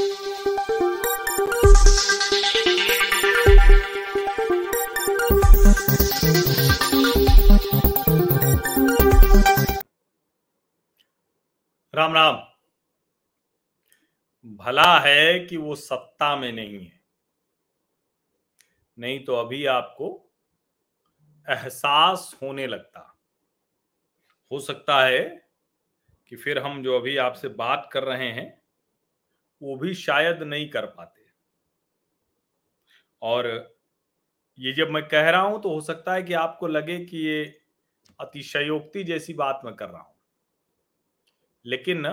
राम राम। भला है कि वो सत्ता में नहीं है। नहीं तो अभी आपको एहसास होने लगता। हो सकता है कि फिर हम जो अभी आपसे बात कर रहे हैं वो भी शायद नहीं कर पाते। और ये जब मैं कह रहा हूँ तो हो सकता है कि आपको लगे कि ये अतिशयोक्ति जैसी बात मैं कर रहा हूँ। लेकिन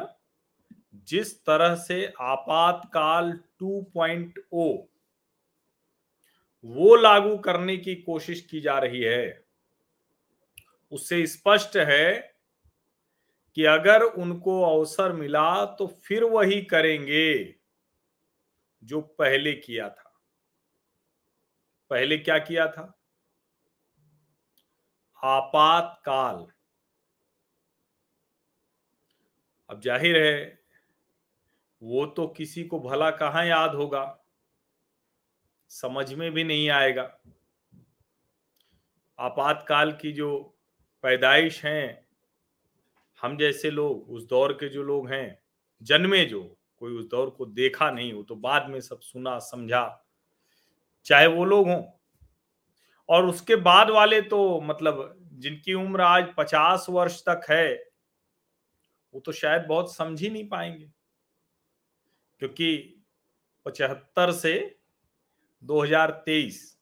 जिस तरह से आपातकाल 2.0 वो लागू करने की कोशिश की जा रही है, उससे स्पष्ट है कि अगर उनको अवसर मिला तो फिर वही करेंगे जो पहले किया था। पहले क्या किया था? आपातकाल। अब ज़ाहिर है, वो तो किसी को भला कहाँ याद होगा? समझ में भी नहीं आएगा। आपातकाल की जो पैदाइश हैं हम जैसे लोग, उस दौर के जो लोग हैं, जन्मे जो, कोई उस दौर को देखा नहीं हो तो बाद में सब सुना, समझा, चाहे वो लोग हों। और उसके बाद वाले तो मतलब जिनकी उम्र आज पचास वर्ष तक है, वो तो शायद बहुत समझ ही नहीं पाएँगे। क्योंकि पचहत्तर से 2023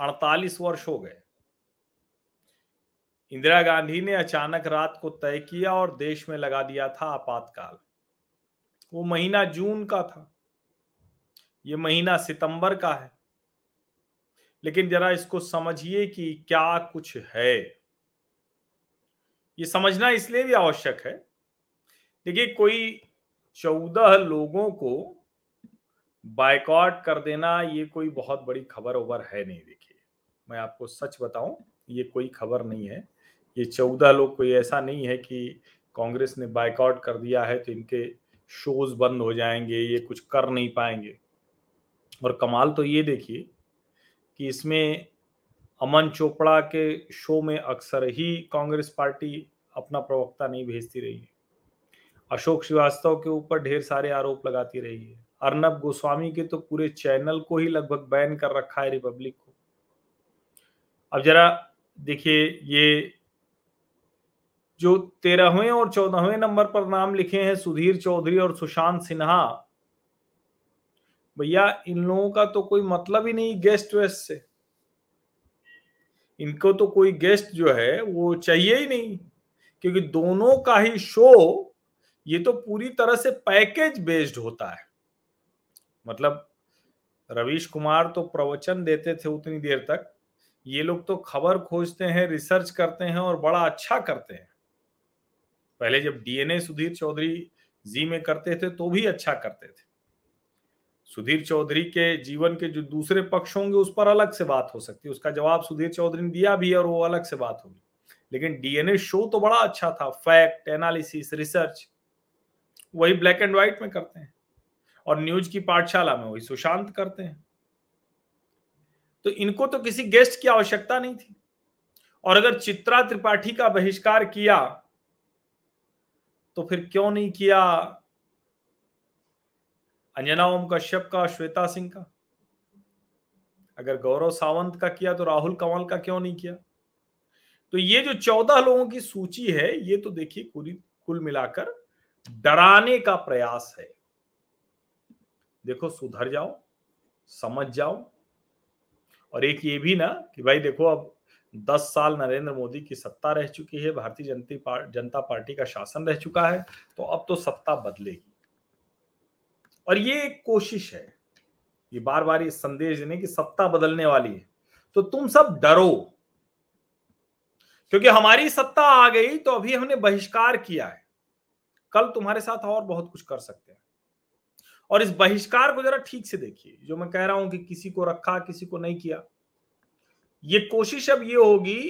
अड़तालीस वर्ष हो गए। इंदिरा गांधी ने अचानक रात को तय किया और देश में लगा दिया था आपातकाल। वो महीना जून का था। ये महीना सितंबर का है। लेकिन जरा इसको समझिए कि क्या कुछ है। ये समझना इसलिए भी आवश्यक है। देखिए, कोई चौदह लोगों को बाइकआउट कर देना, ये कोई बहुत बड़ी खबर ओवर है नहीं। देखिए, मैं आपको सच बताऊँ, ये कोई खबर नहीं है। ये चौदह लोग, कोई ऐसा नहीं है कि कांग्रेस ने बाइकआउट कर दिया है तो इनके शोज़ बंद हो जाएँगे, ये कुछ कर नहीं पाएँगे। और कमाल तो ये देखिए कि इसमें अमन चोपड़ा के शो में अक्सर ही कांग्रेस पार्टी अपना प्रवक्ता नहीं भेजती रही है। अशोक श्रीवास्तव के ऊपर ढेर सारे आरोप लगाती रही है। अर्नब गोस्वामी के तो पूरे चैनल को ही लगभग बैन कर रखा है रिपब्लिक को। अब जरा देखिए, ये जो तेरहवें और चौदहवें नंबर पर नाम लिखे हैं सुधीर चौधरी और सुशांत सिन्हा। भैया, इन लोगों का तो कोई मतलब ही नहीं गेस्ट वेस्ट से। इनको तो कोई गेस्ट जो है, वो चाहिए ही नहीं, क्योंकि दोनों का ही शो, ये तो पूरी तरह से पैकेज बेस्ड होता है। मतलब रवीश कुमार तो प्रवचन देते थे उतनी देर तक, ये लोग तो खबर खोजते हैं, रिसर्च करते हैं और बड़ा अच्छा करते हैं। पहले जब डीएनए सुधीर चौधरी जी में करते थे तो भी अच्छा करते थे। सुधीर चौधरी के जीवन के जो दूसरे पक्ष होंगे, उस पर अलग से बात हो सकती है। उसका जवाब सुधीर चौधरी ने दिया भी और वो अलग से बात होगी। लेकिन डीएनए शो तो बड़ा अच्छा था। फैक्ट, एनालिसिस, रिसर्च, वही ब्लैक एंड व्हाइट में करते हैं। और न्यूज़ की पाठशाला में वही सुशांत करते हैं। तो इनको तो किसी गेस्ट की आवश्यकता नहीं थी। और अगर चित्रा त्रिपाठी का बहिष्कार किया तो फिर क्यों नहीं किया? अंजना ओम कश्यप का, श्वेता सिंह का? अगर गौरव सावंत का किया तो राहुल कंवल का क्यों नहीं किया? तो ये जो चौदह लोगों की सूची है, ये तो देखिए पूरी कुल मिलाकर डराने का प्रयास है। देखो, सुधर जाओ, समझ जाओ। और एक ये भी ना कि भाई देखो, अब दस साल नरेंद्र मोदी की सत्ता रह चुकी है, भारतीय जनता जनता पार्टी का शासन रह चुका है तो अब तो सत्ता बदलेगी। और ये एक कोशिश है, ये बार बार ये संदेश देने की सत्ता बदलने वाली है। तो तुम सब डरो, क्योंकि हमारी सत्ता आ गई तो अभी हमने बहिष्कार किया है। कल तुम्हारे साथ और बहुत कुछ कर सकते हैं। और इस बहिष्कार को जरा ठीक से देखिए, जो मैं कह रहा हूँ कि किसी को रखा, किसी को नहीं किया ये कोशिश अब ये होगी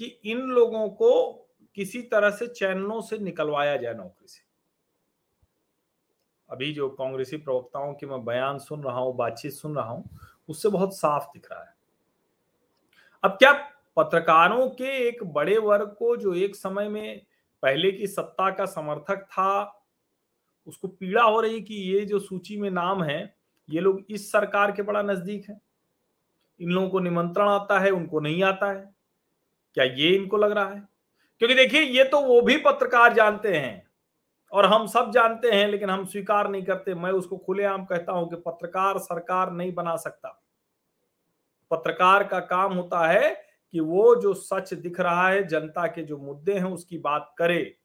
कि इन लोगों को किसी तरह से चैनलों से निकलवाया जाए नौकरी से। अभी जो कांग्रेसी प्रवक्ताओं के मैं बयान सुन रहा हूँ, बातचीत सुन रहा हूँ, उससे बहुत साफ़ दिख रहा है। अब क्या पत्रकारों के एक बड़े वर्ग को जो एक समय में पहले की सत्ता का समर्थक था, उसको पीड़ा हो रही कि ये जो सूची में नाम है, ये लोग इस सरकार के बड़ा नज़दीक है? इन लोगों को निमंत्रण आता है, उनको नहीं आता है। क्या ये इनको लग रहा है? क्योंकि देखिए, ये तो वो भी पत्रकार जानते हैं और हम सब जानते हैं, लेकिन हम स्वीकार नहीं करते। मैं उसको खुलेआम कहता हूँ कि पत्रकार सरकार नहीं बना सकता। पत्रकार का काम होता है कि वो जो सच दिख रहा है, जनता के जो मुद्दे हैं, उसकी बात करे।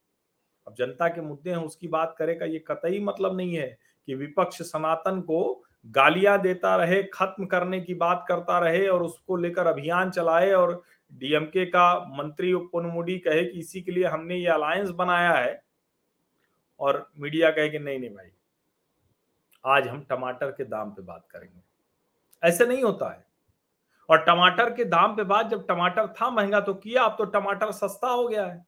अब जनता के मुद्दे हैं, उसकी बात करे का ये कतई मतलब नहीं है कि विपक्ष सनातन को गालियाँ देता रहे, खत्म करने की बात करता रहे और उसको लेकर अभियान चलाए और डीएमके का मंत्री पुनमुडी कहे कि इसी के लिए हमने ये अलायंस बनाया है। और मीडिया कहे कि नहीं नहीं भाई, आज हम टमाटर के दाम पे बात करेंगे। ऐसे नहीं होता है। और टमाटर के दाम पे बात, जब टमाटर था महँगा तो किया, अब तो टमाटर सस्ता हो गया है।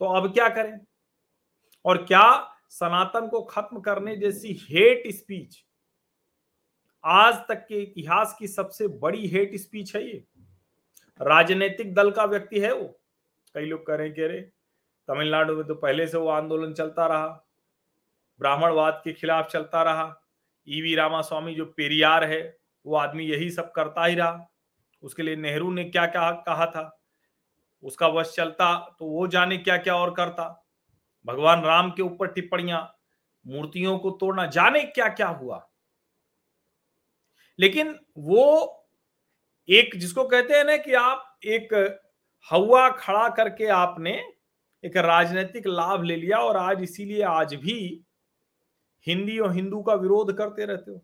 तो अब क्या करें? और क्या सनातन को खत्म करने जैसी हेट स्पीच आज तक के इतिहास की सबसे बड़ी हेट स्पीच है ये। राजनीतिक दल का व्यक्ति है वो। कई लोग कह रहे हैं रे तमिलनाडु में तो पहले से वो आंदोलन चलता रहा। ब्राह्मणवाद के खिलाफ चलता रहा। ईवी रामास्वामी जो पेरियार है, वो आदमी यही सब करता ही रहा। उसके लिए नेहरू ने क्या क्या कहा था? उसका वश चलता तो वो जाने क्या क्या और करता। भगवान राम के ऊपर टिप्पणियाँ, मूर्तियों को तोड़ना, जाने क्या क्या हुआ? लेकिन वो एक जिसको कहते हैं ना कि आप एक हवा खड़ा करके आपने एक राजनीतिक लाभ ले लिया और आज इसीलिए आज भी हिंदी और हिंदू का विरोध करते रहते हो।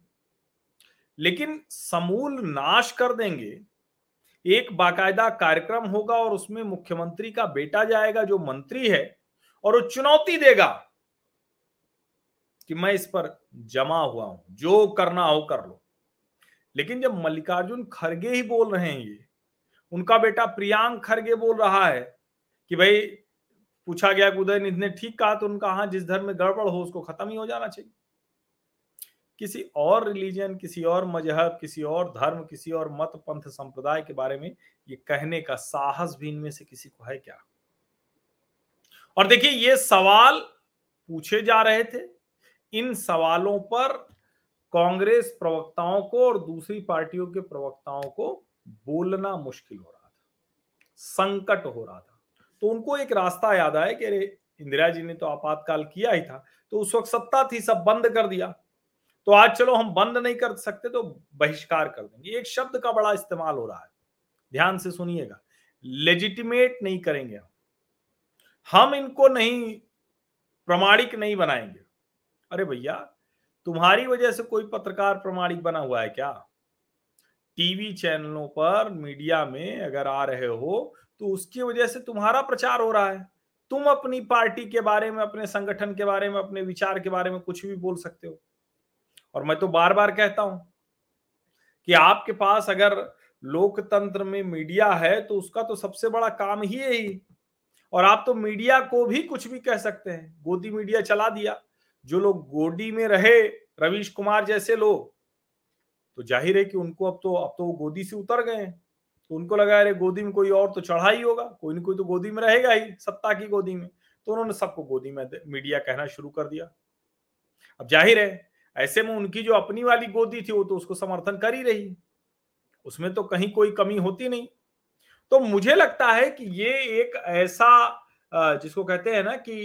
लेकिन समूल नाश कर देंगे। एक बाकायदा कार्यक्रम होगा और उसमें मुख्यमंत्री का बेटा जाएगा जो मंत्री है और वो चुनौती देगा कि मैं इस पर जमा हुआ हूँ, जो करना हो कर लो। लेकिन जब मल्लिकार्जुन खड़गे ही बोल रहे हैं ये, उनका बेटा प्रियांक खड़गे बोल रहा है कि भाई, पूछा गया उदयनिधि ने ठीक कहा तो उनका हाँ जिस धर्म में गड़बड़ हो उसको खत्म ही हो जाना चाहिए। किसी और रिलीजन किसी और मज़हब, किसी और धर्म, किसी और मत, पंथ, संप्रदाय के बारे में ये कहने का साहस भी इनमें से किसी को है क्या? और देखिए, ये सवाल पूछे जा रहे थे। इन सवालों पर कांग्रेस प्रवक्ताओं को और दूसरी पार्टियों के प्रवक्ताओं को बोलना मुश्किल हो रहा था, संकट हो रहा था। तो उनको एक रास्ता याद आया कि अरे, इंदिरा जी ने तो आपातकाल किया ही था तो उस वक्त सत्ता थी, सब बंद कर दिया। तो आज चलो हम बंद नहीं कर सकते तो बहिष्कार कर देंगे। एक शब्द का बड़ा इस्तेमाल हो रहा है। ध्यान से सुनिएगा लेजिटिमेट नहीं करेंगे हम। हम इनको नहीं, प्रमाणिक नहीं बनाएँगे। अरे भैया तुम्हारी वजह से कोई पत्रकार प्रमाणिक बना हुआ है क्या? टीवी चैनलों पर मीडिया में अगर आ रहे हो तो उसकी वजह से तुम्हारा प्रचार हो रहा है। तुम अपनी पार्टी के बारे में, अपने संगठन के बारे में, अपने विचार के बारे में कुछ भी बोल सकते हो। और मैं तो बार बार कहता हूँ कि आपके पास अगर लोकतंत्र में मीडिया है तो उसका तो सबसे बड़ा काम ही यही। और आप तो मीडिया को भी कुछ भी कह सकते हैं। गोदी मीडिया चला दिया। जो लोग गोदी में रहे, रवीश कुमार जैसे लोग तो ज़ाहिर है कि उनको अब तो अब तो वो गोदी से उतर गए तो उनको लगा, अरे, गोदी में कोई और तो चढ़ा ही होगा, कोई ना कोई तो गोदी में रहेगा ही, सत्ता की गोदी में। तो उन्होंने सबको गोदी में मीडिया कहना शुरू कर दिया। अब ज़ाहिर है, ऐसे में उनकी जो अपनी वाली गोदी थी, वो तो उसको समर्थन कर ही रही। उसमें तो कहीं कोई कमी होती नहीं। तो मुझे लगता है कि ये एक ऐसा जिसको कहते हैं ना कि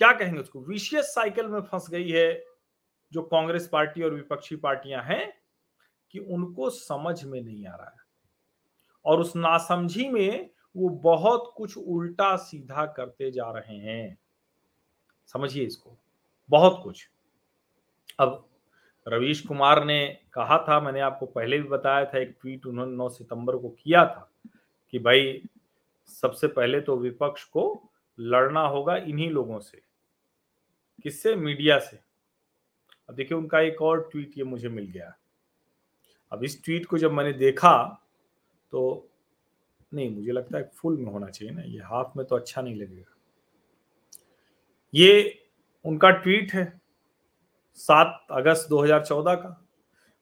क्या कहेंगे उसको? विशियस साइकिल में फंस गई है जो कांग्रेस पार्टी और विपक्षी पार्टियाँ हैं कि उनको समझ में नहीं आ रहा है। और उस नासमझी में वो बहुत कुछ उल्टा सीधा करते जा रहे हैं। समझिए इसको। बहुत कुछ। अब रवीश कुमार ने कहा था, मैंने आपको पहले भी बताया था, एक ट्वीट उन्होंने 9 सितंबर को किया था कि भाई, सबसे पहले तो विपक्ष को लड़ना होगा इन्हीं लोगों से। किससे? मीडिया से। अब देखिए, उनका एक और ट्वीट ये मुझे मिल गया। अब इस ट्वीट को जब मैंने देखा तो नहीं, मुझे लगता है फुल में होना चाहिए ना, ये हाफ़ में तो अच्छा नहीं लगेगा। ये उनका ट्वीट है, सात अगस्त 2014 का।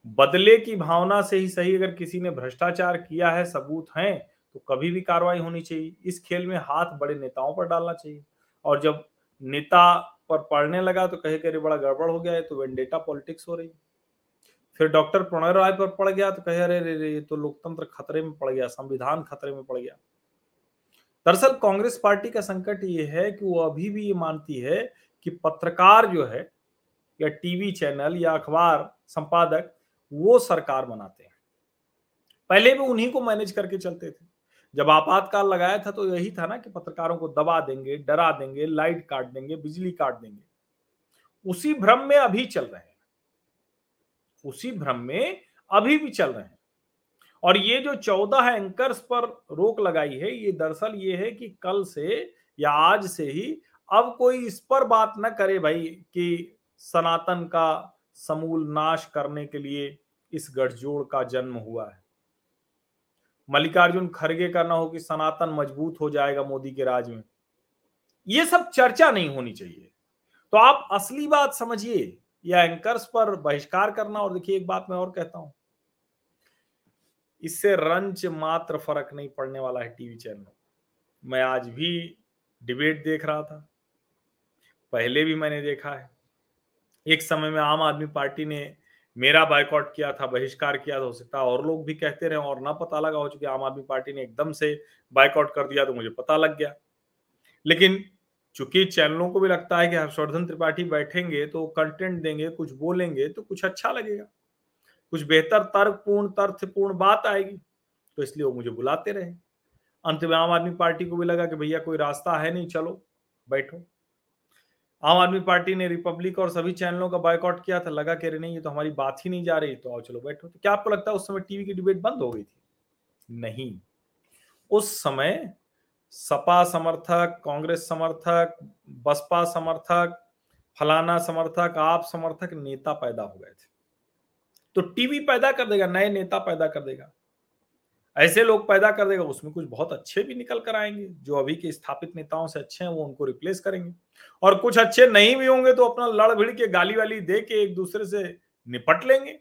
बदले की भावना से ही सही अगर किसी ने भ्रष्टाचार किया है, सबूत हैं तो कभी भी कार्रवाई होनी चाहिए। इस खेल में हाथ बड़े नेताओं पर डालना चाहिए। और जब नेता पर पढ़ने लगा तो कहे करे बड़ा गड़बड़ हो गया है तो वेंडेटा पॉलिटिक्स हो रही। फिर डॉक्टर प्रणय राय पर पड़ गया तो कहे, अरे रे ये तो लोकतंत्र खतरे में पड़ गया, संविधान खतरे में पड़ गया। दरअसल कांग्रेस पार्टी का संकट ये है कि वो अभी भी ये मानती है कि पत्रकार जो है या टीवी चैनल या अखबार संपादक वो सरकार बनाते हैं। पहले भी उन्हीं को मैनेज करके चलते थे। जब आपातकाल लगाया था तो यही था ना कि पत्रकारों को दबा देंगे, डरा देंगे, लाइट काट देंगे, बिजली काट देंगे। उसी भ्रम में अभी चल रहे हैं। उसी भ्रम में अभी भी चल रहे हैं। और ये जो चौदह एंकर्स पर रोक लगाई है, ये दरअसल ये है कि कल से या आज से ही अब कोई इस पर बात न करे भाई कि सनातन का समूल नाश करने के लिए इस गठजोड़ का जन्म हुआ है। मल्लिकार्जुन खड़गे का ना हो कि सनातन मज़बूत हो जाएगा मोदी के राज में। ये सब चर्चा नहीं होनी चाहिए। तो आप असली बात समझिए या एंकर्स पर बहिष्कार करना। और देखिए, एक बात मैं और कहता हूँ। इससे रंच मात्र फ़र्क नहीं पड़ने वाला है टीवी चैनल। मैं आज भी डिबेट देख रहा था। पहले भी मैंने देखा है। एक समय में आम आदमी पार्टी ने मेरा बायकॉट किया था, बहिष्कार किया था, हो सकता और लोग भी कहते रहे और ना पता लगा हो चुके, आम आदमी पार्टी ने एकदम से बायकॉट कर दिया तो मुझे पता लग गया। लेकिन चूँकि चैनलों को भी लगता है कि हर्षवर्धन त्रिपाठी बैठेंगे तो कंटेंट देंगे, कुछ बोलेंगे तो कुछ अच्छा लगेगा। कुछ बेहतर तर्कपूर्ण, तथ्यपूर्ण बात आएगी तो इसलिए वो मुझे बुलाते रहे। अंत में आम आदमी पार्टी को भी लगा कि भैया कोई रास्ता है नहीं, चलो, बैठो। आम आदमी पार्टी ने रिपब्लिक और सभी चैनलों का बायकॉट किया था, लगा कि नहीं, ये तो हमारी बात ही नहीं जा रही तो आओ चलो बैठो। तो क्या आपको लगता है उस समय टीवी की डिबेट बंद हो गई थी? नहीं। उस समय सपा समर्थक, कांग्रेस समर्थक, बसपा समर्थक, फलाना समर्थक, आप समर्थक, नेता पैदा हो गए थे। तो टीवी पैदा कर देगा, नए नेता पैदा कर देगा। ऐसे लोग पैदा कर देगा, उसमें कुछ बहुत अच्छे भी निकल कर आएँगे, जो अभी के स्थापित नेताओं से अच्छे हैं, वो उनको रिप्लेस करेंगे। और कुछ अच्छे नहीं भी होंगे तो अपना लड़ भिड़ के गाली वाली दे के एक दूसरे से निपट लेंगे।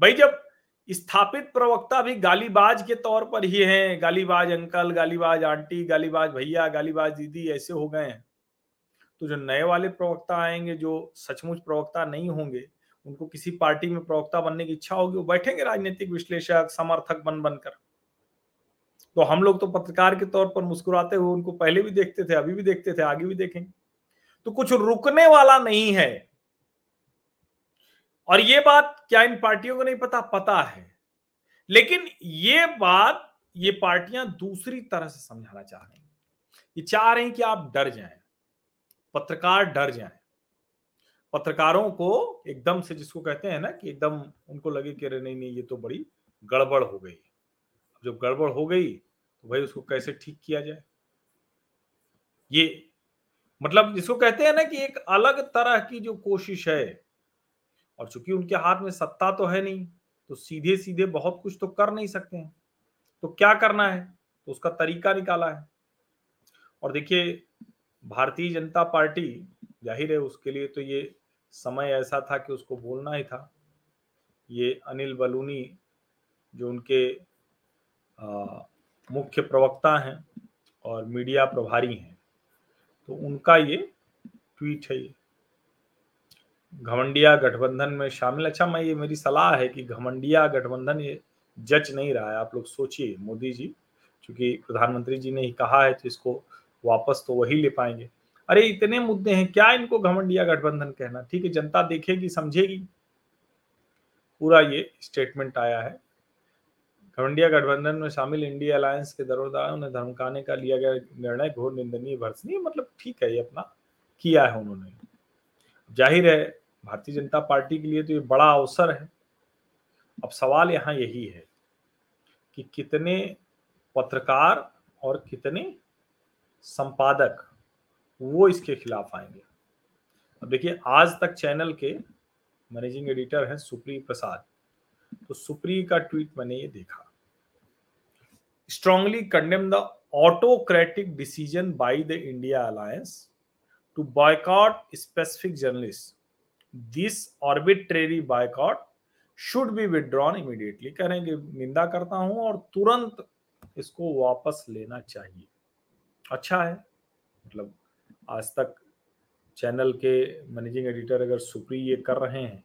भाई, जब स्थापित प्रवक्ता भी गालीबाज के तौर पर ही हैं, गालीबाज अंकल, गालीबाज आंटी, गालीबाज भैया, गालीबाज दीदी ऐसे हो गए हैं तो जो नए वाले प्रवक्ता आएँगे, जो सचमुच प्रवक्ता नहीं होंगे उनको किसी पार्टी में प्रवक्ता बनने की इच्छा होगी, वो बैठेंगे राजनीतिक विश्लेषक, समर्थक बन, बनकर। तो हम लोग तो पत्रकार के तौर पर मुस्कुराते हुए उनको पहले भी देखते थे, अभी भी देखते थे, आगे भी देखेंगे। तो कुछ रुकने वाला नहीं है। और ये बात क्या इन पार्टियों को नहीं पता? पता है। लेकिन ये बात, ये पार्टियाँ दूसरी तरह से समझाना चाह रही हैं। ये चाह रहे हैं कि आप डर जाएँ। पत्रकार डर जाएँ। पत्रकारों को एकदम से जिसको कहते हैं ना कि एकदम उनको लगे कि अरे नहीं नहीं, ये तो बड़ी गड़बड़ हो गई। जब गड़बड़ हो गई तो भाई उसको कैसे ठीक किया जाए? ये मतलब जिसको कहते हैं ना कि एक अलग तरह की जो कोशिश है, और चूँकि उनके हाथ में सत्ता तो है नहीं तो सीधे सीधे बहुत कुछ तो कर नहीं सकते हैं। तो क्या करना है? तो उसका तरीका निकाला है। और देखिए, भारतीय जनता पार्टी, ज़ाहिर है उसके लिए तो ये समय ऐसा था कि उसको बोलना ही था। ये अनिल बलूनी जो उनके आ, मुख्य प्रवक्ता हैं और मीडिया प्रभारी हैं तो उनका ये ट्वीट है ये। घमंडिया गठबंधन में शामिल। अच्छा मैं ये मेरी सलाह है कि घमंडिया गठबंधन ये जच नहीं रहा है। आप लोग सोचिए मोदी जी क्योंकि प्रधानमंत्री जी ने ही कहा है तो इसको वापस तो वही ले पाएँगे। अरे, इतने मुद्दे हैं, क्या इनको घमंडिया गठबंधन कहना? ठीक है, जनता देखेगी, समझेगी। पूरा ये स्टेटमेंट आया है। घमंडिया गठबंधन में शामिल इंडिया अलायंस के दरोदारों ने धमकाने का लिया गया निर्णय घोर निंदनीय भर्सनीय मतलब ठीक है, ये अपना किया है उन्होंने। ज़ाहिर है, भारतीय जनता पार्टी के लिए तो ये बड़ा अवसर है। अब सवाल यहाँ यही है कि कितने पत्रकार और कितने संपादक वो इसके खिलाफ आएँगे। अब देखिए, आज तक चैनल के मैनेजिंग एडिटर हैं सुप्री प्रसाद। तो सुप्री का ट्वीट मैंने ये देखा। Strongly condemn the autocratic decision by the India alliance to boycott specific journalists. This arbitrary boycott should be withdrawn immediately. कह रहे हैं निंदा करता हूँ और तुरंत इसको वापस लेना चाहिए। अच्छा है? मतलब आज तक चैनल के मैनेजिंग एडिटर अगर सुप्री ये कर रहे हैं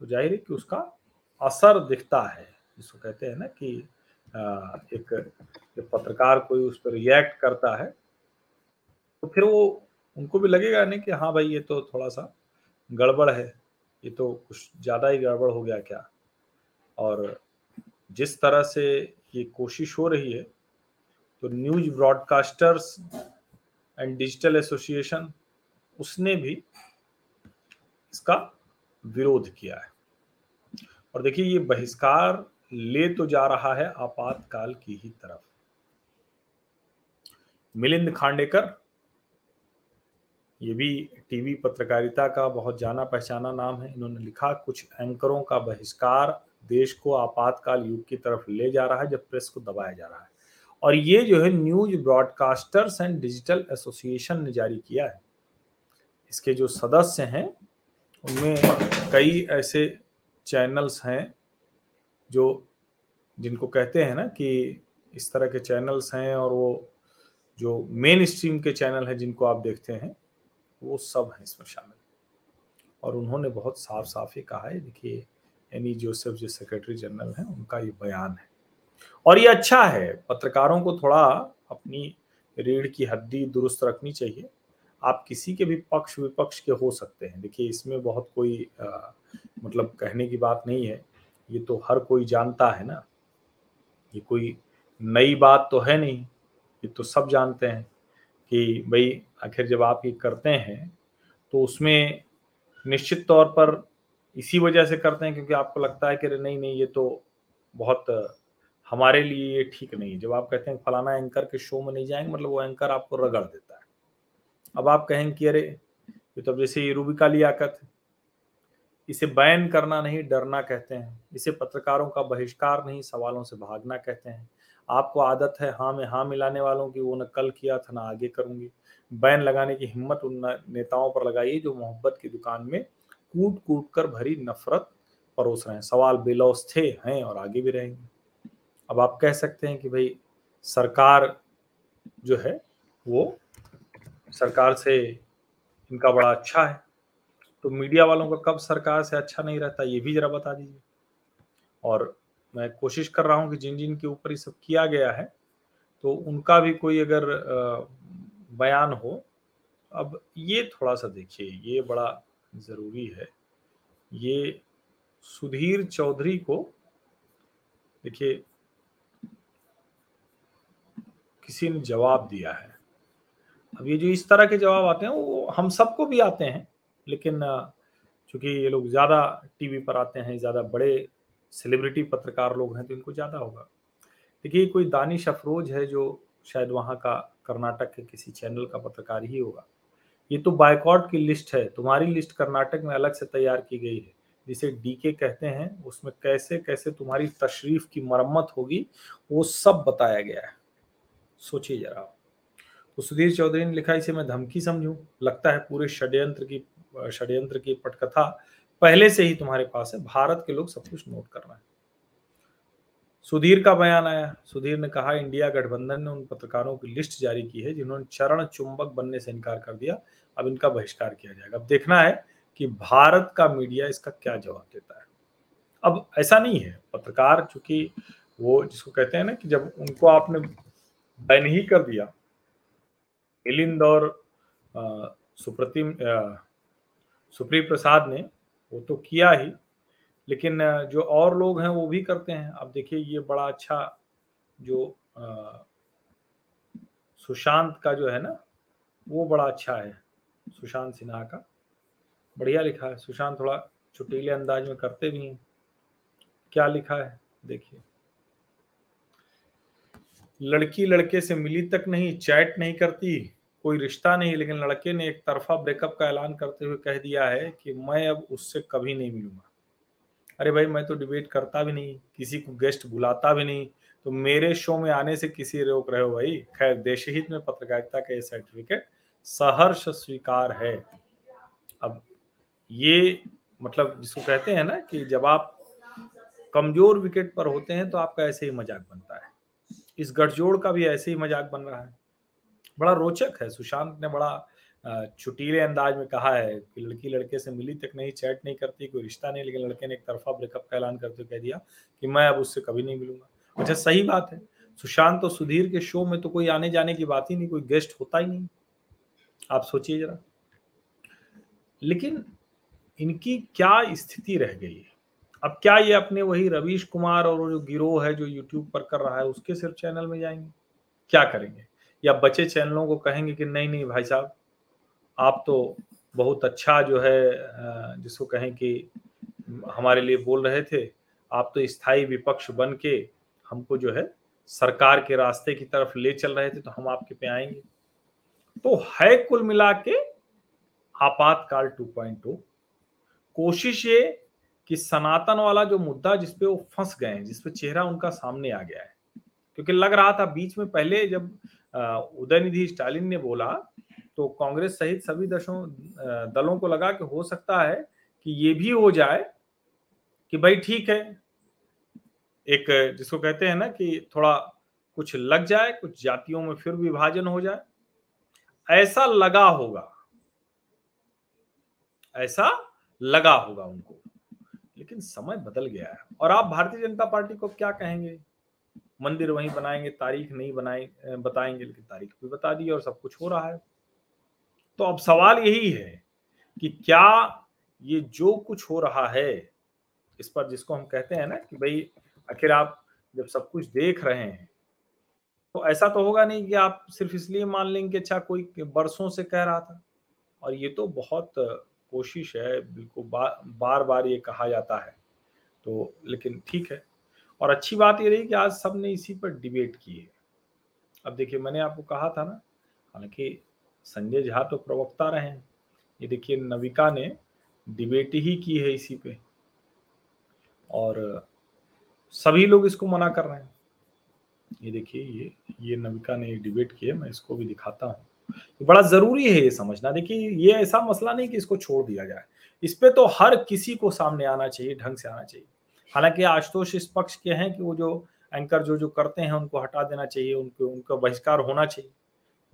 तो ज़ाहिर है कि उसका असर दिखता है। जिसको कहते हैं ना कि एक जब पत्रकार कोई उस पर रिएक्ट करता है तो फिर वो उनको भी लगेगा नहीं कि हाँ भाई ये तो थोड़ा सा गड़बड़ है, ये तो कुछ ज़्यादा ही गड़बड़ हो गया क्या? और जिस तरह से ये कोशिश हो रही है तो news broadcasters and digital association उसने भी इसका विरोध किया है। और देखिए, ये बहिष्कार ले तो जा रहा है आपातकाल की ही तरफ़। मिलिंद खांडेकर, ये भी टीवी पत्रकारिता का बहुत जाना पहचाना नाम है। इन्होंने लिखा, कुछ एंकरों का बहिष्कार देश को आपातकाल युग की तरफ़ ले जा रहा है, जब प्रेस को दबाया जा रहा है। और ये जो है news broadcasters and digital association ने जारी किया है। इसके जो सदस्य हैं, उनमें कई ऐसे चैनल्स हैं जो, जिनको कहते हैं ना कि इस तरह के चैनल्स हैं और वो जो मेन स्ट्रीम के चैनल हैं जिनको आप देखते हैं, वो सब हैं इसमें शामिल। और उन्होंने बहुत साफ़ साफ़ ही कहा है, देखिए एनी जोसेफ जो सेक्रेटरी जनरल हैं, उनका ये बयान है। और ये अच्छा है पत्रकारों को थोड़ा अपनी रीढ़ की हड्डी दुरुस्त रखनी चाहिए। आप किसी के भी पक्ष विपक्ष के हो सकते हैं। देखिए इसमें बहुत कोई आ, मतलब कहने की बात नहीं है। ये तो हर कोई जानता है ना। ये कोई नई बात तो है नहीं। ये तो सब जानते हैं कि भाई आखिर जब आप ये करते हैं तो उसमें निश्चित तौर पर इसी वजह से करते हैं क्योंकि आपको लगता है कि अरे नहीं नहीं ये तो बहुत हमारे लिए ये ठीक नहीं है। जब आप कहते हैं फलाना एंकर के शो में नहीं जाएँगे मतलब वो एंकर आपको रगड़ देता है। अब आप कहेंगे कि अरे, ये तो जैसे रूबिका लियाकत इसे बैन करना नहीं, डरना कहते हैं। इसे पत्रकारों का बहिष्कार नहीं, सवालों से भागना कहते हैं। आपको आदत है हाँ में हाँ मिलाने वालों की, वो न कल किया था, ना आगे करूँगी। बैन लगाने की हिम्मत उन नेताओं पर लगाइए जो मोहब्बत की दुकान में कूट कूट कर भरी नफरत परोस रहे हैं। सवाल बेलौस थे, हैं और आगे भी रहेंगे। अब आप कह सकते हैं कि भाई सरकार जो है, वो सरकार से इनका बड़ा अच्छा है। तो मीडिया वालों का कब सरकार से अच्छा नहीं रहता, ये भी जरा बता दीजिए। और मैं कोशिश कर रहा हूँ कि जिन जिन के ऊपर ये सब किया गया है तो उनका भी कोई अगर बयान हो, अब ये थोड़ा सा देखिए, ये बड़ा ज़रूरी है। ये सुधीर चौधरी को देखिए किसी ने जवाब दिया है। अब ये जो इस तरह के जवाब आते हैं, वो हम सबको भी आते हैं, लेकिन चूँकि ये लोग ज़्यादा टीवी पर आते हैं, ज़्यादा बड़े सेलिब्रिटी पत्रकार लोग हैं तो इनको ज़्यादा होगा। देखिए, कोई दानिश अफरोज है जो शायद वहाँ का कर्नाटक के किसी चैनल का पत्रकार ही होगा। ये तो बायकॉट की लिस्ट है, तुम्हारी लिस्ट कर्नाटक में अलग से तैयार की गई है। जिसे डीके कहते हैं, उसमें कैसे कैसे तुम्हारी तशरीफ़ की मरम्मत होगी, वो सब बताया गया है। सोचिए जरा तो सुधीर चौधरी ने लिखा, इसे मैं धमकी समझू? लगता है पूरे षड्यंत्र की षड्यंत्र की पटकथा पहले से ही तुम्हारे पास है। भारत के लोग सब कुछ नोट कर रहे हैं। सुधीर का बयान आया। सुधीर ने कहा, इंडिया गठबंधन ने उन पत्रकारों की लिस्ट जारी की है जिन्होंने चरण चुंबक बनने से इनकार कर दिया। अब इनका बहिष्कार किया जाएगा। अब देखना है कि भारत का मीडिया इसका क्या जवाब देता है। अब ऐसा नहीं है। पत्रकार चूँकि वो जिसको कहते हैं ना कि जब उनको आपने बैन ही कर दिया। मिलिंद और सुप्रतिम सुप्री प्रसाद ने, वो तो किया ही, लेकिन जो और लोग हैं वो भी करते हैं। अब देखिए, ये बड़ा अच्छा जो सुशांत का जो है ना, वो बड़ा अच्छा है, सुशांत सिन्हा का। बढ़िया लिखा है। सुशांत थोड़ा चुटीले अंदाज में करते भी हैं। क्या लिखा है? देखिए। लड़की लड़के से मिली तक नहीं, चैट नहीं करती, कोई रिश्ता नहीं, लेकिन लड़के ने एक तरफा ब्रेकअप का ऐलान करते हुए कह दिया है कि मैं अब उससे कभी नहीं मिलूँगा। अरे भाई, मैं तो डिबेट करता भी नहीं, किसी को गेस्ट बुलाता भी नहीं तो मेरे शो में आने से किसी रोक रहे हो भाई? खैर देश हित में पत्रकारिता का ये सर्टिफिकेट सहर्ष स्वीकार है। अब ये मतलब जिसको कहते हैं ना कि जब आप कमज़ोर विकेट पर होते हैं तो आपका ऐसे ही मज़ाक बनता है। इस गठजोड़ का भी ऐसे ही मज़ाक बन रहा है। बड़ा रोचक है, सुशांत ने बड़ा चुटीले अंदाज में कहा है कि लड़की लड़के से मिली तक नहीं, चैट नहीं करती, कोई रिश्ता नहीं, लेकिन लड़के ने एक तरफा ब्रेकअप का ऐलान करते हुए कह दिया कि मैं अब उससे कभी नहीं मिलूँगा। अच्छा सही बात है। सुशांत और सुधीर के शो में तो कोई आने जाने की बात ही नहीं, कोई गेस्ट होता ही नहीं। आप सोचिए जरा। लेकिन इनकी क्या स्थिति रह गई है? अब क्या ये अपने वही रवीश कुमार और जो गिरोह है जो यूट्यूब पर कर रहा है, उसके सिर्फ़ चैनल में जाएँगे? क्या करेंगे? या बचे चैनलों को कहेंगे कि नहीं नहीं भाई साहब, आप तो बहुत अच्छा जो है जिसको कहें कि हमारे लिए बोल रहे थे, आप तो स्थायी विपक्ष बन के हमको जो है सरकार के रास्ते की तरफ़ ले चल रहे थे तो हम आपके पे आएँगे। तो है कुल मिला के आपातकाल 2.0 कोशिश ये कि सनातन वाला जो मुद्दा जिसपे वो फंस गए हैं जिसपे चेहरा उनका सामने आ गया है। क्योंकि लग रहा था बीच में पहले जब उदयनिधि स्टालिन ने बोला तो कांग्रेस सहित सभी दशों दलों को लगा कि हो सकता है कि ये भी हो जाए कि भाई ठीक है। एक जिसको कहते हैं ना कि थोड़ा कुछ लग जाए, कुछ जातियों में फिर विभाजन हो जाए। ऐसा लगा होगा, ऐसा लगा होगा उनको। लेकिन समय बदल गया है। और आप भारतीय जनता पार्टी को क्या कहेंगे? मंदिर वहीं बनाएँगे, तारीख नहीं बनाए बताएँगे, लेकिन तारीख भी बता दी और सब कुछ हो रहा है। तो अब सवाल यही है कि क्या ये जो कुछ हो रहा है, इस पर जिसको हम कहते हैं ना कि भाई, आखिर आप जब सब कुछ देख रहे हैं तो ऐसा तो होगा नहीं कि आप सिर्फ़ इसलिए मान लेंगे अच्छा कोई बरसों से कह रहा था। और ये तो बहुत कोशिश है बिल्कुल बा, बार बार ये कहा जाता है। तो लेकिन ठीक है। और अच्छी बात ये रही कि आज सबने इसी पर डिबेट की है अब देखिए मैंने आपको कहा था ना हालाँकि संजय झा तो प्रवक्ता रहे। हैं ये देखिए नविका ने डिबेट ही की है इसी पे। और सभी लोग इसको मना कर रहे हैं। ये देखिए ये ये नविका ने डिबेट किया मैं इसको भी दिखाता हूँ। बड़ा ज़रूरी है ये समझना। देखिए, ये ऐसा मसला नहीं कि इसको छोड़ दिया जाए। इस पे तो हर किसी को सामने आना चाहिए, ढंग से आना चाहिए। हालाँकि आशुतोष इस पक्ष के हैं कि वो जो एंकर जो जो करते हैं, उनको हटा देना चाहिए, उनको, उनका बहिष्कार होना चाहिए।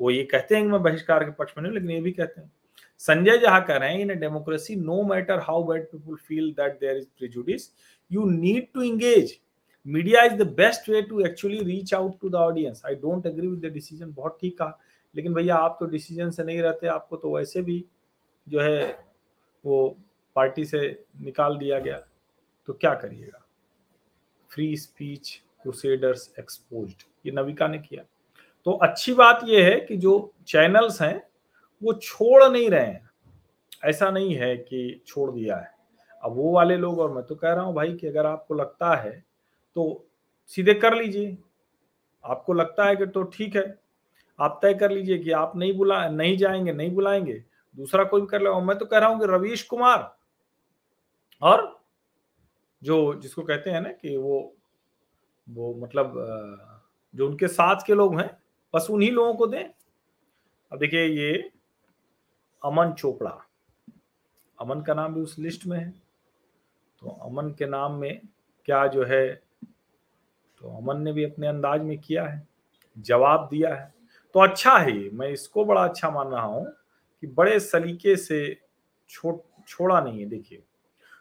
वो ये कहते हैं कि मैं बहिष्कार के पक्ष में नहीं लेकिन ये भी कहते हैं। संजय जहाँ कह रहे हैं in democracy, no matter how bad people feel that there is prejudice you need to engage. Media is the best way to actually reach out to the audience. I don't agree with the decision. बहुत ठीक कहा। लेकिन भैया आप तो decision से नहीं रहते, आपको तो वैसे भी जो है वो पार्टी से निकाल दिया गया। तो क्या करिएगा? फ्री स्पीच क्रूसेडर्स एक्सपोज ये नविका ने किया। तो अच्छी बात यह है कि जो चैनल्स हैं, वो छोड़ नहीं रहे हैं। ऐसा नहीं है कि छोड़ दिया है। अब वो वाले लोग, और मैं तो कह रहा हूँ भाई कि अगर आपको लगता है तो सीधे कर लीजिए। आपको लगता है कि तो ठीक है आप तय कर लीजिए कि आप नहीं बुला, नहीं जाएँगे, नहीं बुलाएँगे। दूसरा कोई भी कर ले मैं तो कह रहा हूँ कि रवीश कुमार और जो जिसको कहते हैं ना कि वो वो मतलब जो उनके साथ के लोग हैं, बस उन्हीं लोगों को दें। अब देखिए ये अमन चोपड़ा। अमन का नाम भी उस लिस्ट में है। तो अमन के नाम में क्या जो है तो अमन ने भी अपने अंदाज में किया है, जवाब दिया है। तो अच्छा है मैं इसको बड़ा अच्छा मान रहा हूँ कि बड़े सलीके से छोड़ छोड़ा नहीं है। देखिए,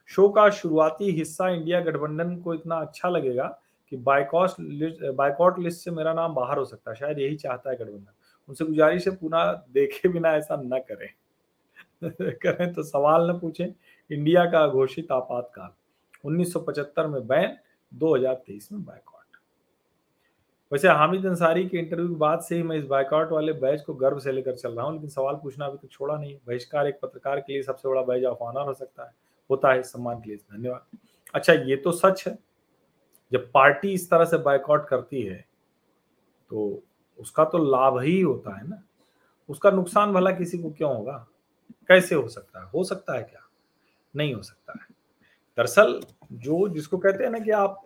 शो का शुरुआती हिस्सा इंडिया गठबंधन को इतना अच्छा लगेगा कि बाइकॉट लिस्ट बाइकॉट लिस्ट से मेरा नाम बाहर हो सकता है। शायद यही चाहता है गठबंधन। उनसे गुजारिश है पुनः देखे बिना ऐसा न करें। करें तो सवाल न पूछें। इंडिया का घोषित आपातकाल 1975 में बैन 2023 में बाइकॉट वैसे हामिद अंसारी के इंटरव्यू के बाद से ही मैं इस बाइकआउट वाले बैच को गर्व से लेकर चल रहा हूँ, लेकिन सवाल पूछना अभी तक छोड़ा नहीं। बहिष्कार एक पत्रकार के लिए सबसे बड़ा बैच ऑफ़ ऑनर हो सकता है, होता है, सम्मान के लिए धन्यवाद। अच्छा ये तो सच है, जब पार्टी इस तरह से बाइकआउट करती है तो उसका तो लाभ ही होता है ना। उसका नुकसान भला किसी को क्यों होगा? कैसे हो सकता है? हो सकता है क्या? नहीं हो सकता है। दरअसल, जो जिसको कहते हैं ना कि आप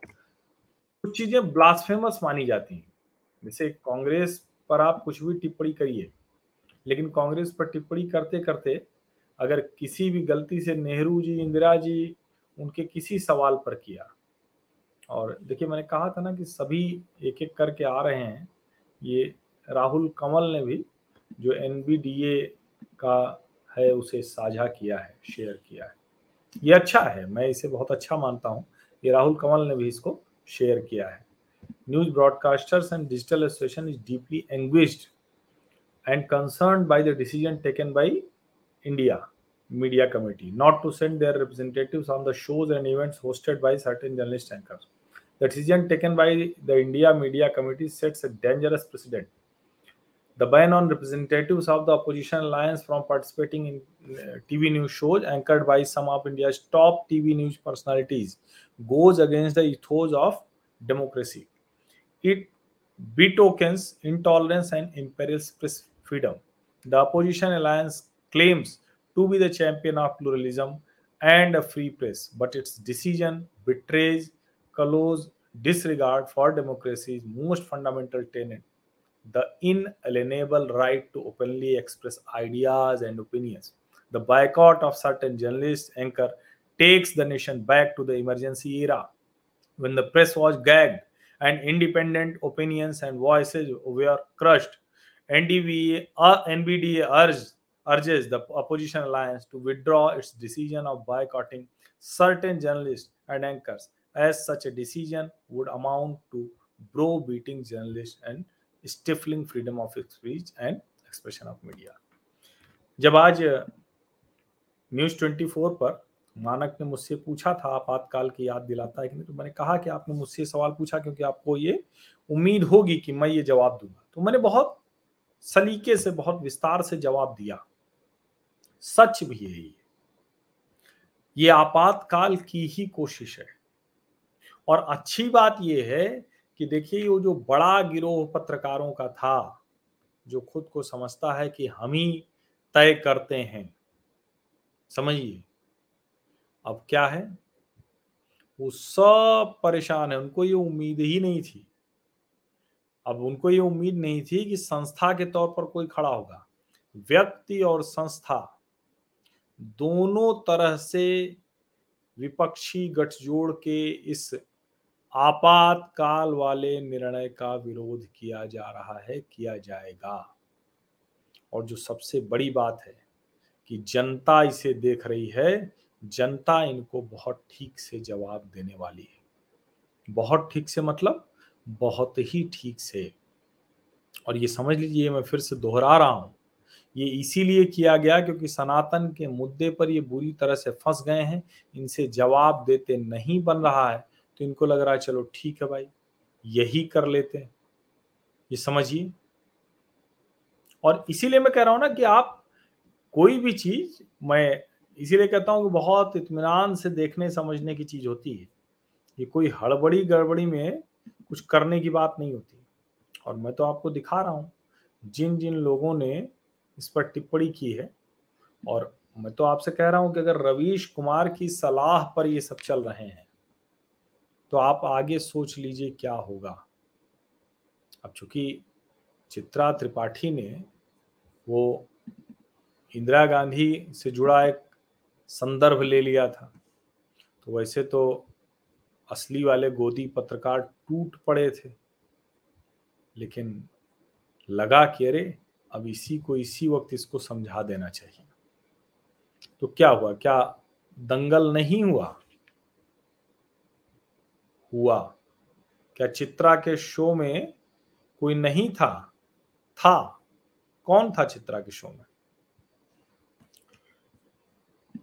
कुछ चीज़ें ब्लास्फेमस मानी जाती हैं। जैसे कांग्रेस पर आप कुछ भी टिप्पणी करिए, लेकिन कांग्रेस पर टिप्पणी करते करते अगर किसी भी गलती से नेहरू जी, इंदिरा जी, उनके किसी सवाल पर किया, और देखिए मैंने कहा था ना कि सभी एक एक करके आ रहे हैं, ये राहुल कंवल ने भी जो एनबीडीए का है, उसे साझा किया है शेयर किया है। ये अच्छा है, मैं इसे बहुत अच्छा मानता हूँ। ये राहुल कंवल ने भी इसको शेयर किया है news broadcasters and digital association is deeply anguished and concern by the decision taken by India media committee not to send their representatives on the shows and events hosted by certain journalist anchors. The decision taken by the India Media Committee sets a dangerous precedent. The ban on representatives of the opposition alliance from participating in uh, TV news shows anchored by some of India's top TV news personalities goes against the ethos of democracy. It betokens intolerance and imperils freedom. The opposition alliance claims to be the champion of pluralism and a free press, but its decision betrays callous disregard for democracy's most fundamental tenet the inalienable right to openly express ideas and opinions. The boycott of certain journalists anchor takes the nation back to the emergency era when the press was gagged and independent opinions and voices were crushed. NDVA, uh, NBDA urged, urges the opposition alliance to withdraw its decision of boycotting certain journalists and anchors, as such a decision would amount to bro beating journalists and stifling freedom of speech and expression of media जब आज news 24 पर मानक ने मुझसे पूछा था, आपातकाल की याद दिलाता है कि तो मैंने कहा कि आपने मुझसे सवाल पूछा क्योंकि आपको ये उम्मीद होगी कि मैं ये जवाब दूँगा। तो मैंने बहुत सलीके से, बहुत विस्तार से जवाब दिया। सच भी है ये। ये आपातकाल की ही कोशिश है। और अच्छी बात यह है कि देखिए वो जो बड़ा गिरोह पत्रकारों का था, जो खुद को समझता है कि हम ही तय करते हैं। समझिए। अब क्या है? वो सब परेशान है। उनको ये उम्मीद ही नहीं थी। अब उनको ये उम्मीद नहीं थी कि संस्था के तौर पर कोई खड़ा होगा। व्यक्ति और संस्था दोनों तरह से विपक्षी गठजोड़ के इस आपातकाल वाले निर्णय का विरोध किया जा रहा है, किया जाएगा। और जो सबसे बड़ी बात है कि जनता इसे देख रही है जनता इनको बहुत ठीक से जवाब देने वाली है। बहुत ठीक से मतलब बहुत ही ठीक से। और ये समझ लीजिए, मैं फिर से दोहरा रहा हूँ। ये इसीलिए किया गया क्योंकि सनातन के मुद्दे पर ये बुरी तरह से फंस गए हैं। इनसे जवाब देते नहीं बन रहा है तो इनको लग रहा है, चलो ठीक है भाई, यही कर लेते हैं। ये समझिए। और इसीलिए मैं कह रहा हूँ ना कि आप कोई भी चीज़, मैं इसीलिए कहता हूँ कि बहुत इतमान से देखने, समझने की चीज़ होती है। ये कोई हड़बड़ी, गड़बड़ी में कुछ करने की बात नहीं होती। और मैं तो आपको दिखा रहा हूँ, जिन जिन लोगों ने इस पर टिप्पणी की है, और मैं तो आपसे कह रहा हूँ कि अगर रवीश कुमार की सलाह पर ये सब चल रहे हैं तो आप आगे सोच लीजिए क्या होगा। अब चूँकि चित्रा त्रिपाठी ने वो इंदिरा गांधी से जुड़ा एक संदर्भ ले लिया था। तो वैसे तो असली वाले गोदी पत्रकार टूट पड़े थे। लेकिन लगा कि अरे, अब इसी को इसी वक्त इसको समझा देना चाहिए। तो क्या हुआ? क्या दंगल नहीं हुआ? हुआ। क्या चित्रा के शो में कोई नहीं था? था। कौन था चित्रा के शो में?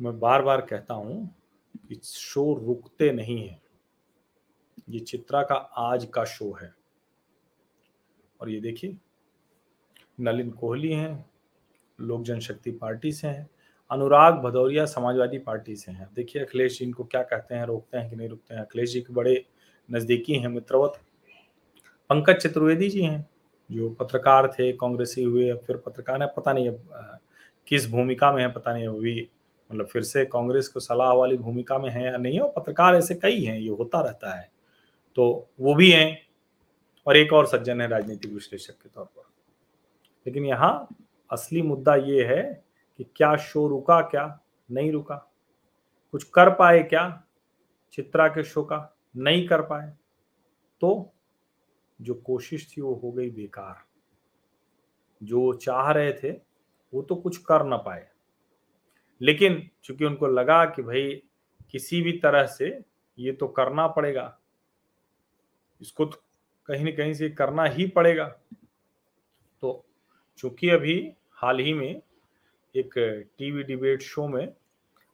मैं बार बार कहता हूँ कि शो रुकते नहीं है। ये चित्रा का आज का शो है। और ये देखिए, नलिन कोहली हैं, लोक जनशक्ति पार्टी से हैं, अनुराग भदौरिया समाजवादी पार्टी से हैं। देखिए, अखिलेश जी इनको क्या कहते हैं, रोकते हैं कि नहीं रोकते हैं? अखिलेश जी के बड़े नज़दीकी हैं मित्रवत। पंकज चतुर्वेदी जी हैं, जो पत्रकार थे, कांग्रेसी हुए फिर पत्रकार है, पता नहीं अब किस भूमिका में है, पता नहीं, अभी मतलब फिर से कांग्रेस को सलाह वाली भूमिका में है या नहीं हो पत्रकार ऐसे कई हैं, ये होता रहता है। तो वो भी हैं और एक और सज्जन है राजनीतिक विश्लेषक के तौर पर। लेकिन यहाँ असली मुद्दा ये है कि क्या शो रुका, क्या नहीं रुका? कुछ कर पाए क्या? चित्रा के शो का नहीं कर पाए? तो जो कोशिश थी वो हो गई बेकार। जो चाह रहे थे, वो तो कुछ कर ना पाए। लेकिन चूँकि उनको लगा कि भाई किसी भी तरह से ये तो करना पड़ेगा, इसको तो कहीं ना कहीं से करना ही पड़ेगा। तो चूँकि अभी हाल ही में एक टीवी डिबेट शो में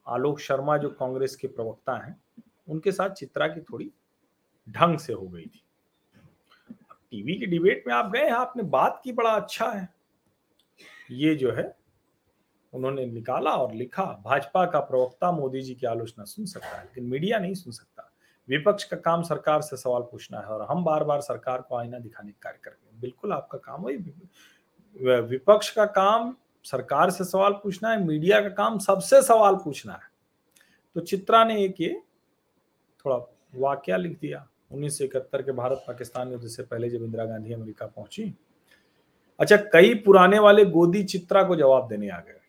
आलोक शर्मा जो कांग्रेस के प्रवक्ता हैं, उनके साथ चित्रा की थोड़ी ढंग से हो गई थी। टीवी की डिबेट में आप गए आपने बात की, बड़ा अच्छा है। ये जो है उन्होंने निकाला और लिखा, भाजपा का प्रवक्ता मोदी जी की आलोचना सुन सकता है, लेकिन मीडिया नहीं सुन सकता। विपक्ष का काम सरकार से सवाल पूछना है और हम बार बार सरकार को आईना दिखाने का कार्य करते हैं बिल्कुल आपका काम वही विपक्ष का काम सरकार से सवाल पूछना है, मीडिया का काम सबसे सवाल पूछना है। तो चित्रा ने एक ये थोड़ा वाक्य लिख दिया। उन्नीस सौ इकहत्तर के भारत पाकिस्तान युद्ध से पहले जब इंदिरा गांधी अमेरिका पहुँची अच्छा कई पुराने वाले गोदी चित्रा को जवाब देने आ गए।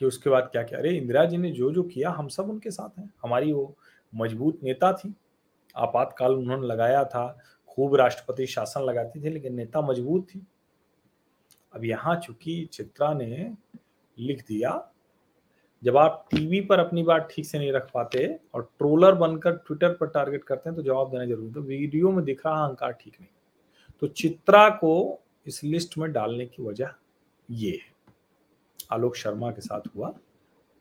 कि उसके बाद क्या क्या? अरे, इंदिरा जी ने जो जो किया, हम सब उनके साथ हैं। हमारी वो मज़बूत नेता थी। आपातकाल उन्होंने लगाया था। खूब राष्ट्रपति शासन लगाती थी, लेकिन नेता मज़बूत थी। अब यहाँ चूँकि चित्रा ने लिख दिया, जब आप टीवी पर अपनी बात ठीक से नहीं रख पाते और ट्रोलर बनकर ट्विटर पर टारगेट करते हैं तो जवाब देना ज़रूरी तो वीडियो में दिख रहा अहंकार ठीक नहीं। तो चित्रा को इस लिस्ट में डालने की वजह ये है। आलोक शर्मा के साथ हुआ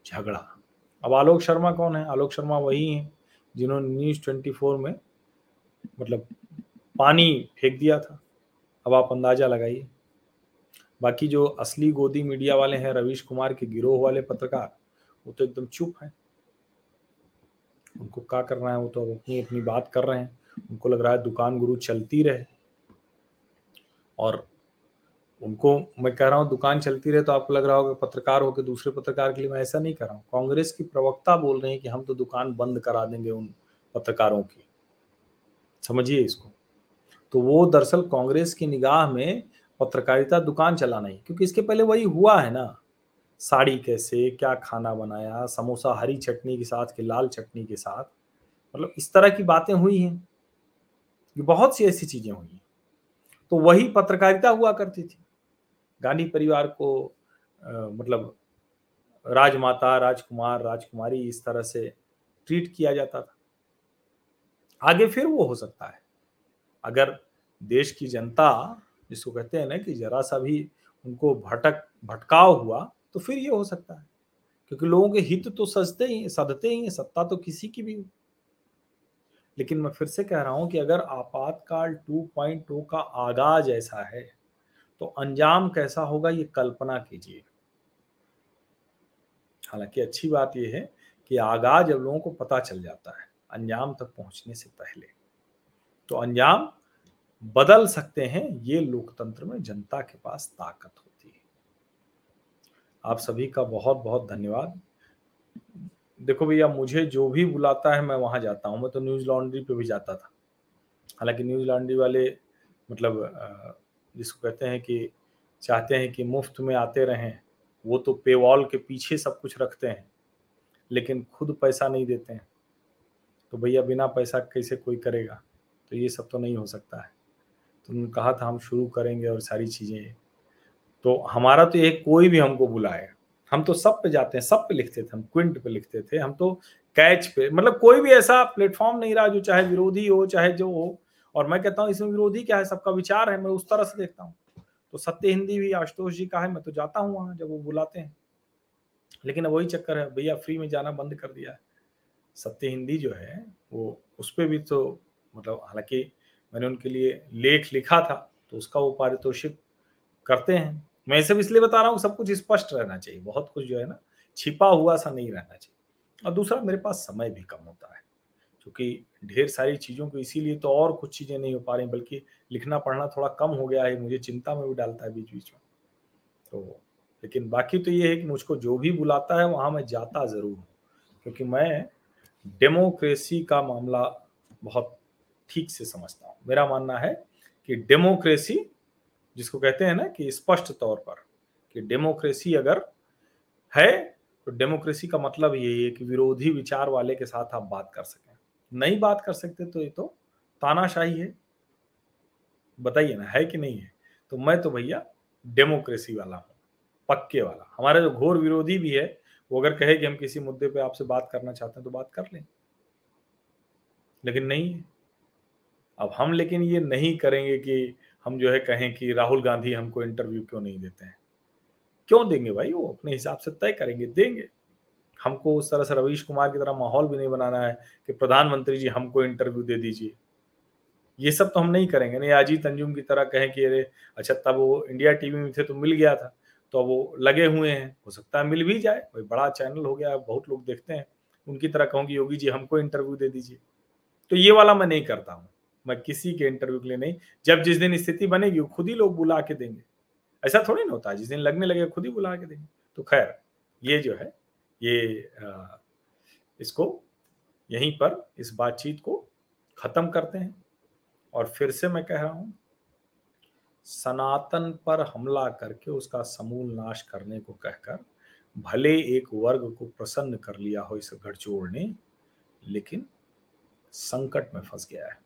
झगड़ा। अब आलोक शर्मा कौन है? आलोक शर्मा वही है जिन्होंने न्यूज़ ट्वेंटी फोर में मतलब पानी फेंक दिया था। अब आप अंदाज़ा लगाइए। बाकी जो असली गोदी मीडिया वाले हैं, रवीश कुमार के गिरोह वाले पत्रकार, वो तो एकदम चुप है। उनको क्या करना है? वो तो अपनी अपनी बात कर रहे हैं। उनको लग रहा है दुकान गुरु चलती रहे। और उनको मैं कह रहा हूँ, दुकान चलती रहे तो आपको लग रहा होगा पत्रकार होकर दूसरे पत्रकार के लिए मैं ऐसा नहीं कर रहा हूँ। कांग्रेस की प्रवक्ता बोल रहे हैं कि हम तो दुकान बंद करा देंगे उन पत्रकारों की। समझिए इसको। तो वो दरअसल कांग्रेस की निगाह में पत्रकारिता दुकान चलाना ही क्योंकि इसके पहले वही हुआ है ना। साड़ी कैसे, क्या खाना बनाया, समोसा हरी चटनी के साथ के लाल चटनी के साथ? मतलब इस तरह की बातें हुई हैं। बहुत सी ऐसी चीज़ें हुई हैं। तो वही पत्रकारिता हुआ करती थी। गांधी परिवार को आ, मतलब राजमाता राजकुमार राजकुमारी इस तरह से ट्रीट किया जाता था। आगे फिर वो हो सकता है। अगर देश की जनता जिसको कहते हैं ना कि जरा सा भी उनको भटक भटकाव हुआ तो फिर ये हो सकता है। क्योंकि लोगों के हित तो सजते ही सदते ही सत्ता तो किसी की भी हो। लेकिन मैं फिर से कह रहा हूँ कि अगर आपातकाल 2.0 का आगाज़ ऐसा है तो अंजाम कैसा होगा ये कल्पना कीजिए। हालाँकि अच्छी बात यह है कि आगाज़ जब लोगों को पता चल जाता है, अंजाम तक पहुँचने से पहले। तो अंजाम बदल सकते हैं, ये लोकतंत्र में जनता के पास ताकत होती है। आप सभी का बहुत बहुत धन्यवाद। देखो भैया, मुझे जो भी बुलाता है मैं वहाँ जाता हूँ, मैं तो न्यूज़ लॉन्ड्री पे भी जाता था। हालाँकि न्यूज़ लॉन्ड्री वाले मतलब जिसको कहते हैं कि, चाहते हैं कि मुफ़्त में आते रहें, वो तो पेवॉल के पीछे सब कुछ रखते हैं, लेकिन खुद पैसा नहीं देते हैं। तो भैया, बिना पैसा कैसे कोई करेगा? तो ये सब तो नहीं हो सकता है। तो उन्होंने कहा था, हम शुरू करेंगे और सारी चीज़ें। तो हमारा तो ये कोई भी हमको बुलाए। हम तो सब पे जाते हैं, सब पे लिखते थे, हम क्विंट पे लिखते थे, हम तो कैच पे मतलब कोई भी ऐसा प्लेटफॉर्म नहीं रहा जो चाहे विरोधी हो, चाहे जो हो और मैं कहता हूँ, इसमें विरोधी क्या है? सबका विचार है, मैं उस तरह से देखता हूँ। तो सत्य हिंदी भी आशुतोष जी का है, मैं तो जाता हूँ वहाँ जब वो बुलाते हैं। लेकिन वही चक्कर है, भैया फ्री में जाना बंद कर दिया है। सत्य हिंदी जो है, वो उस पर भी तो मतलब हालाँकि मैंने उनके लिए लेख लिखा था तो उसका वो पारितोषिक करते हैं। मैं सब इसलिए बता रहा हूँ, सब कुछ स्पष्ट रहना चाहिए, बहुत कुछ जो है ना, छिपा हुआ सा नहीं रहना चाहिए। और दूसरा, मेरे पास समय भी कम होता है। क्योंकि ढेर सारी चीज़ों को इसीलिए तो और कुछ चीज़ें नहीं हो पा रही, बल्कि लिखना पढ़ना थोड़ा कम हो गया है, मुझे चिंता में भी डालता है बीच बीच में। तो लेकिन बाकी तो ये है कि मुझको जो भी बुलाता है, वहाँ मैं जाता ज़रूर हूँ, क्योंकि मैं डेमोक्रेसी का मामला बहुत ठीक से समझता हूँ। मेरा मानना है कि डेमोक्रेसी, जिसको कहते हैं ना कि स्पष्ट तौर पर, कि डेमोक्रेसी अगर है तो डेमोक्रेसी का मतलब यही है कि विरोधी विचार वाले के साथ आप बात कर सकें। नहीं बात कर सकते तो ये तो तानाशाही है। बताइए ना, है कि नहीं है? तो मैं तो भैया डेमोक्रेसी वाला हूँ, पक्के वाला। हमारा जो घोर विरोधी भी है, वो अगर कहे कि हम किसी मुद्दे पे आपसे बात करना चाहते हैं तो बात कर लें। लेकिन नहीं है। अब हम लेकिन ये नहीं करेंगे कि हम जो है कहें कि राहुल गांधी हमको इंटरव्यू क्यों नहीं देते हैं? क्यों देंगे भाई? वो अपने हिसाब से तय करेंगे, देंगे। हमको उस तरह से रवीश कुमार की तरह माहौल भी नहीं बनाना है कि प्रधानमंत्री जी हमको इंटरव्यू दे दीजिए। ये सब तो हम नहीं करेंगे। नहीं, अजीत अंजुम की तरह कहें कि अरे अच्छा तब वो इंडिया टीवी में थे तो मिल गया था। तो वो लगे हुए हैं। हो सकता है मिल भी जाए। भाई बड़ा चैनल हो गया, बहुत लोग देखते हैं। उनकी तरह कहूँगी योगी जी हमको इंटरव्यू दे दीजिए। तो ये वाला मैं नहीं करता हूँ। मैं किसी के इंटरव्यू के लिए नहीं। जब जिस दिन स्थिति बनेगी खुद ही लोग बुला के देंगे। ऐसा थोड़ी ना होता। जिस दिन लगने लगे खुद ही बुला के देंगे। तो खैर, ये जो है ये इसको यहीं पर इस बातचीत को खत्म करते हैं। और फिर से मैं कह रहा हूँ, सनातन पर हमला करके उसका समूल नाश करने को कहकर, भले एक वर्ग को प्रसन्न कर लिया हो इस गठजोड़ ने, लेकिन संकट में फंस गया है।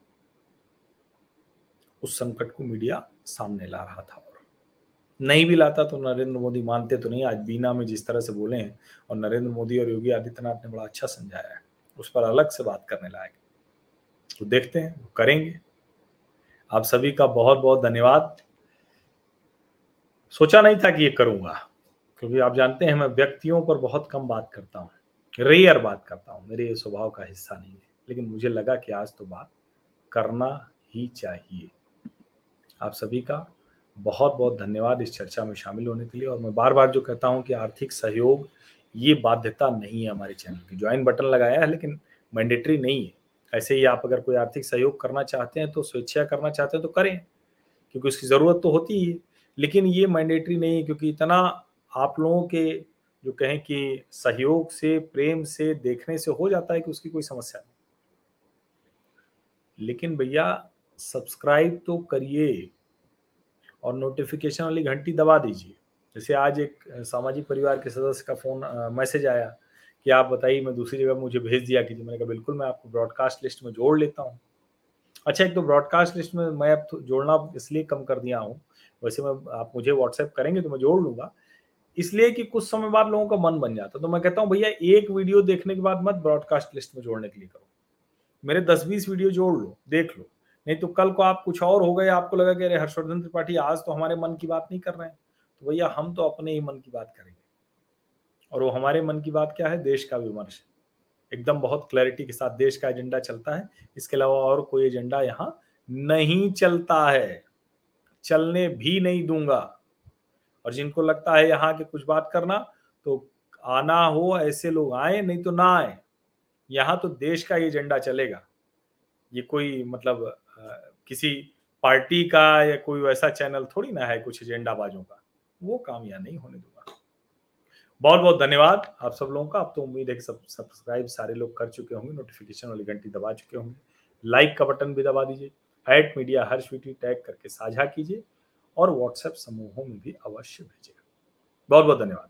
उस संकट को मीडिया सामने ला रहा था। नहीं भी लाता तो नरेंद्र मोदी मानते तो नहीं। आज बीना में जिस तरह से बोले हैं, और नरेंद्र मोदी और योगी आदित्यनाथ ने बड़ा अच्छा समझाया है। उस पर अलग से बात करने लायक तो देखते हैं, वो करेंगे। आप सभी का बहुत बहुत धन्यवाद। सोचा नहीं था कि ये करूँगा, क्योंकि आप जानते हैं, मैं व्यक्तियों पर बहुत कम बात करता हूँ, रेयर बात करता हूँ। मेरे ये स्वभाव का हिस्सा नहीं है, लेकिन मुझे लगा कि आज तो बात करना ही चाहिए। आप सभी का बहुत बहुत धन्यवाद इस चर्चा में शामिल होने के लिए और मैं बार बार जो कहता हूँ कि आर्थिक सहयोग ये बाध्यता नहीं है हमारे चैनल की। ज्वाइन बटन लगाया है लेकिन मैंडेटरी नहीं है। ऐसे ही आप अगर कोई आर्थिक सहयोग करना चाहते हैं तो स्वेच्छा करना चाहते हैं तो करें, क्योंकि उसकी ज़रूरत तो होती ही लेकिन ये मैंडेटरी नहीं है क्योंकि इतना आप लोगों के जो कहें कि सहयोग से, प्रेम से, देखने से हो जाता है कि उसकी कोई समस्या नहीं। लेकिन भैया सब्सक्राइब तो करिए। और नोटिफिकेशन वाली घंटी दबा दीजिए। जैसे आज एक सामाजिक परिवार के सदस्य का फ़ोन मैसेज आया कि आप बताइए, मैं दूसरी जगह मुझे भेज दिया कीजिए। मैंने कहा, बिल्कुल, मैं आपको ब्रॉडकास्ट लिस्ट में जोड़ लेता हूँ। अच्छा एक तो ब्रॉडकास्ट लिस्ट में मैं अब जोड़ना इसलिए कम कर दिया हूँ। वैसे मैं, आप मुझे व्हाट्सएप करेंगे तो मैं जोड़ लूँगा। इसलिए कि कुछ समय बाद लोगों का मन बन जाता तो मैं कहता हूँ, भैया, एक वीडियो देखने के बाद मत ब्रॉडकास्ट लिस्ट में जोड़ने के लिए करो। मेरे दस बीस वीडियो जोड़ लो, देख लो। नहीं तो कल को आप कुछ और हो गए, आपको लगा कि अरे हर्षवर्धन त्रिपाठी आज तो हमारे मन की बात नहीं कर रहे हैं। तो भैया हम तो अपने ही मन की बात करेंगे। और वो हमारे मन की बात क्या है? देश का विमर्श। एकदम बहुत क्लैरिटी के साथ देश का एजेंडा चलता है। इसके अलावा और कोई एजेंडा यहाँ नहीं चलता है। चलने भी नहीं दूँगा। और जिनको लगता है यहाँ के कुछ बात करना तो आना हो, ऐसे लोग आए, नहीं तो ना आए। यहाँ तो देश का ही एजेंडा चलेगा। ये कोई मतलब किसी पार्टी का या कोई वैसा चैनल थोड़ी ना है कुछ एजेंडाबाजों का, वो काम यहाँ नहीं होने दूँगा। बहुत बहुत धन्यवाद आप सब लोगों का। आप तो उम्मीद है कि सब सब्सक्राइब सारे लोग कर चुके होंगे नोटिफिकेशन वाली घंटी दबा चुके होंगे। लाइक का बटन भी दबा दीजिए। एट मीडिया हर स्वीटी टैग करके साझा कीजिए और व्हाट्सएप समूहों में भी अवश्य भेजिए बहुत बहुत धन्यवाद.